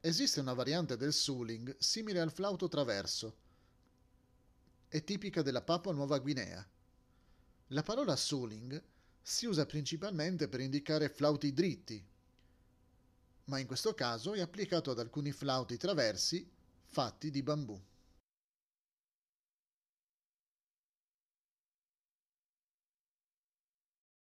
Esiste una variante del suling simile al flauto traverso. È tipica della Papua Nuova Guinea. La parola suling si usa principalmente per indicare flauti dritti, ma in questo caso è applicato ad alcuni flauti traversi fatti di bambù.